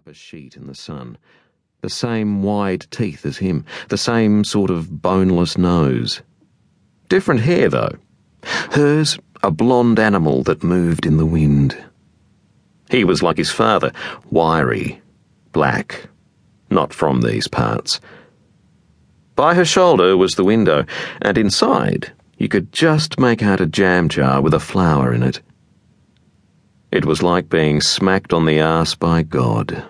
up a sheet in the sun. The same wide teeth as him, the same sort of boneless nose. Different hair, though. Hers, a blonde animal that moved in the wind. He was like his father, wiry, black, not from these parts. By her shoulder was the window, and inside you could just make out a jam jar with a flower in it. It was like being smacked on the ass by God.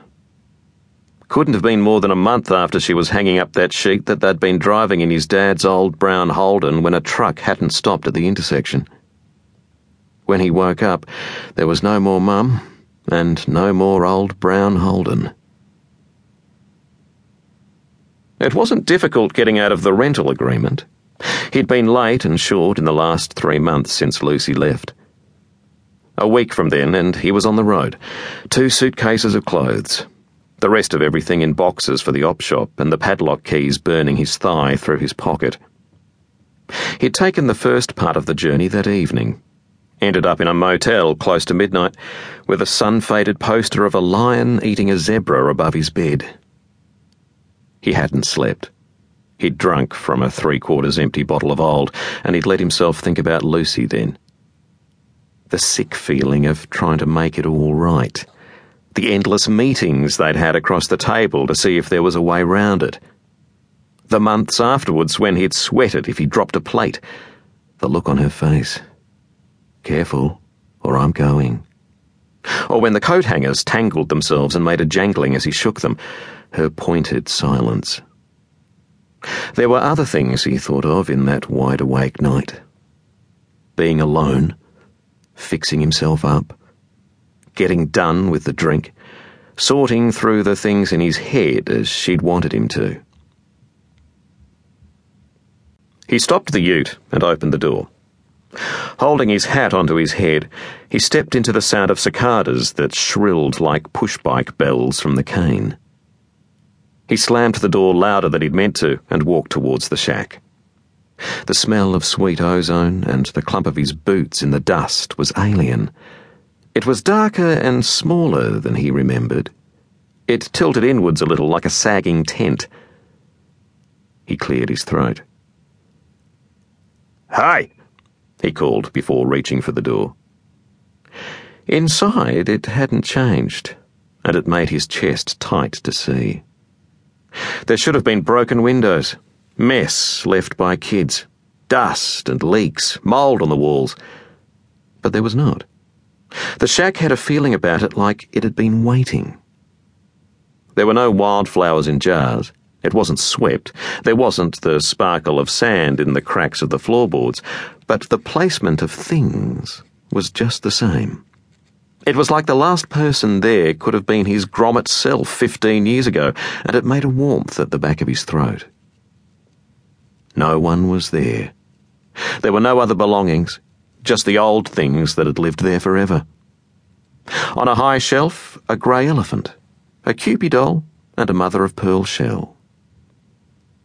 Couldn't have been more than a month after she was hanging up that sheet that they'd been driving in his dad's old brown Holden when a truck hadn't stopped at the intersection. When he woke up, there was no more mum and no more old brown Holden. It wasn't difficult getting out of the rental agreement. He'd been late and short in the last three months since Lucy left. A week from then, and he was on the road. Two suitcases of clothes. The rest of everything in boxes for the op shop, and the padlock keys burning his thigh through his pocket. He'd taken the first part of the journey that evening. Ended up in a motel close to midnight, with a sun faded poster of a lion eating a zebra above his bed. He hadn't slept. He'd drunk from a three quarters empty bottle of old, and he'd let himself think about Lucy then the sick feeling of trying to make it all right, the endless meetings they'd had across the table to see if there was a way round it, the months afterwards when he'd sweated if he dropped a plate, the look on her face. Careful, or I'm going. Or when the coat hangers tangled themselves and made a jangling as he shook them, her pointed silence. There were other things he thought of in that wide awake night. Being alone fixing himself up, getting done with the drink, sorting through the things in his head as she'd wanted him to. He stopped the ute and opened the door. Holding his hat onto his head, he stepped into the sound of cicadas that shrilled like pushbike bells from the cane. He slammed the door louder than he'd meant to and walked towards the shack. The smell of sweet ozone and the clump of his boots in the dust was alien. It was darker and smaller than he remembered. It tilted inwards a little like a sagging tent. He cleared his throat. Hi, he called before reaching for the door. Inside, it hadn't changed, and it made his chest tight to see. There should have been broken windows Mess left by kids, dust and leaks, mould on the walls. But there was not. The shack had a feeling about it like it had been waiting. There were no wildflowers in jars. It wasn't swept. There wasn't the sparkle of sand in the cracks of the floorboards. But the placement of things was just the same. It was like the last person there could have been his grommet self fifteen years ago, and it made a warmth at the back of his throat. No one was there. There were no other belongings, just the old things that had lived there forever. On a high shelf, a grey elephant, a Kewpie doll, and a mother of pearl shell.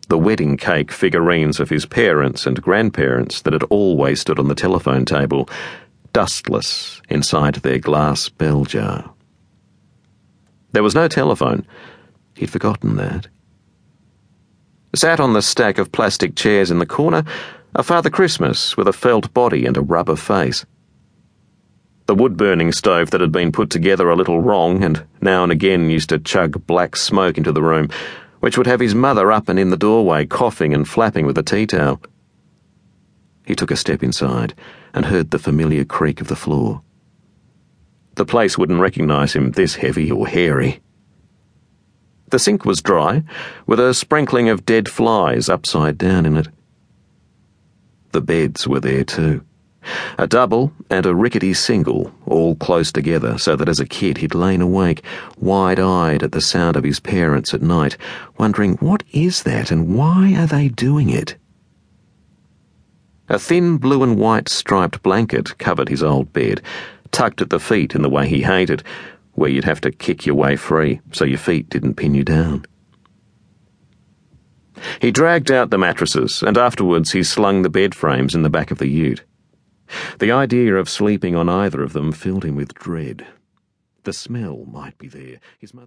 The wedding cake figurines of his parents and grandparents that had always stood on the telephone table, dustless inside their glass bell jar. There was no telephone. He'd forgotten that. Sat on the stack of plastic chairs in the corner, a Father Christmas with a felt body and a rubber face. The wood burning stove that had been put together a little wrong and now and again used to chug black smoke into the room, which would have his mother up and in the doorway coughing and flapping with a tea towel. He took a step inside and heard the familiar creak of the floor. The place wouldn't recognize him this heavy or hairy. The sink was dry, with a sprinkling of dead flies upside down in it. The beds were there too. A double and a rickety single, all close together, so that as a kid he'd lain awake, wide eyed at the sound of his parents at night, wondering what is that and why are they doing it? A thin blue and white striped blanket covered his old bed, tucked at the feet in the way he hated, where you'd have to kick your way free so your feet didn't pin you down. He dragged out the mattresses, and afterwards he slung the bed frames in the back of the ute. The idea of sleeping on either of them filled him with dread. The smell might be there. His mother's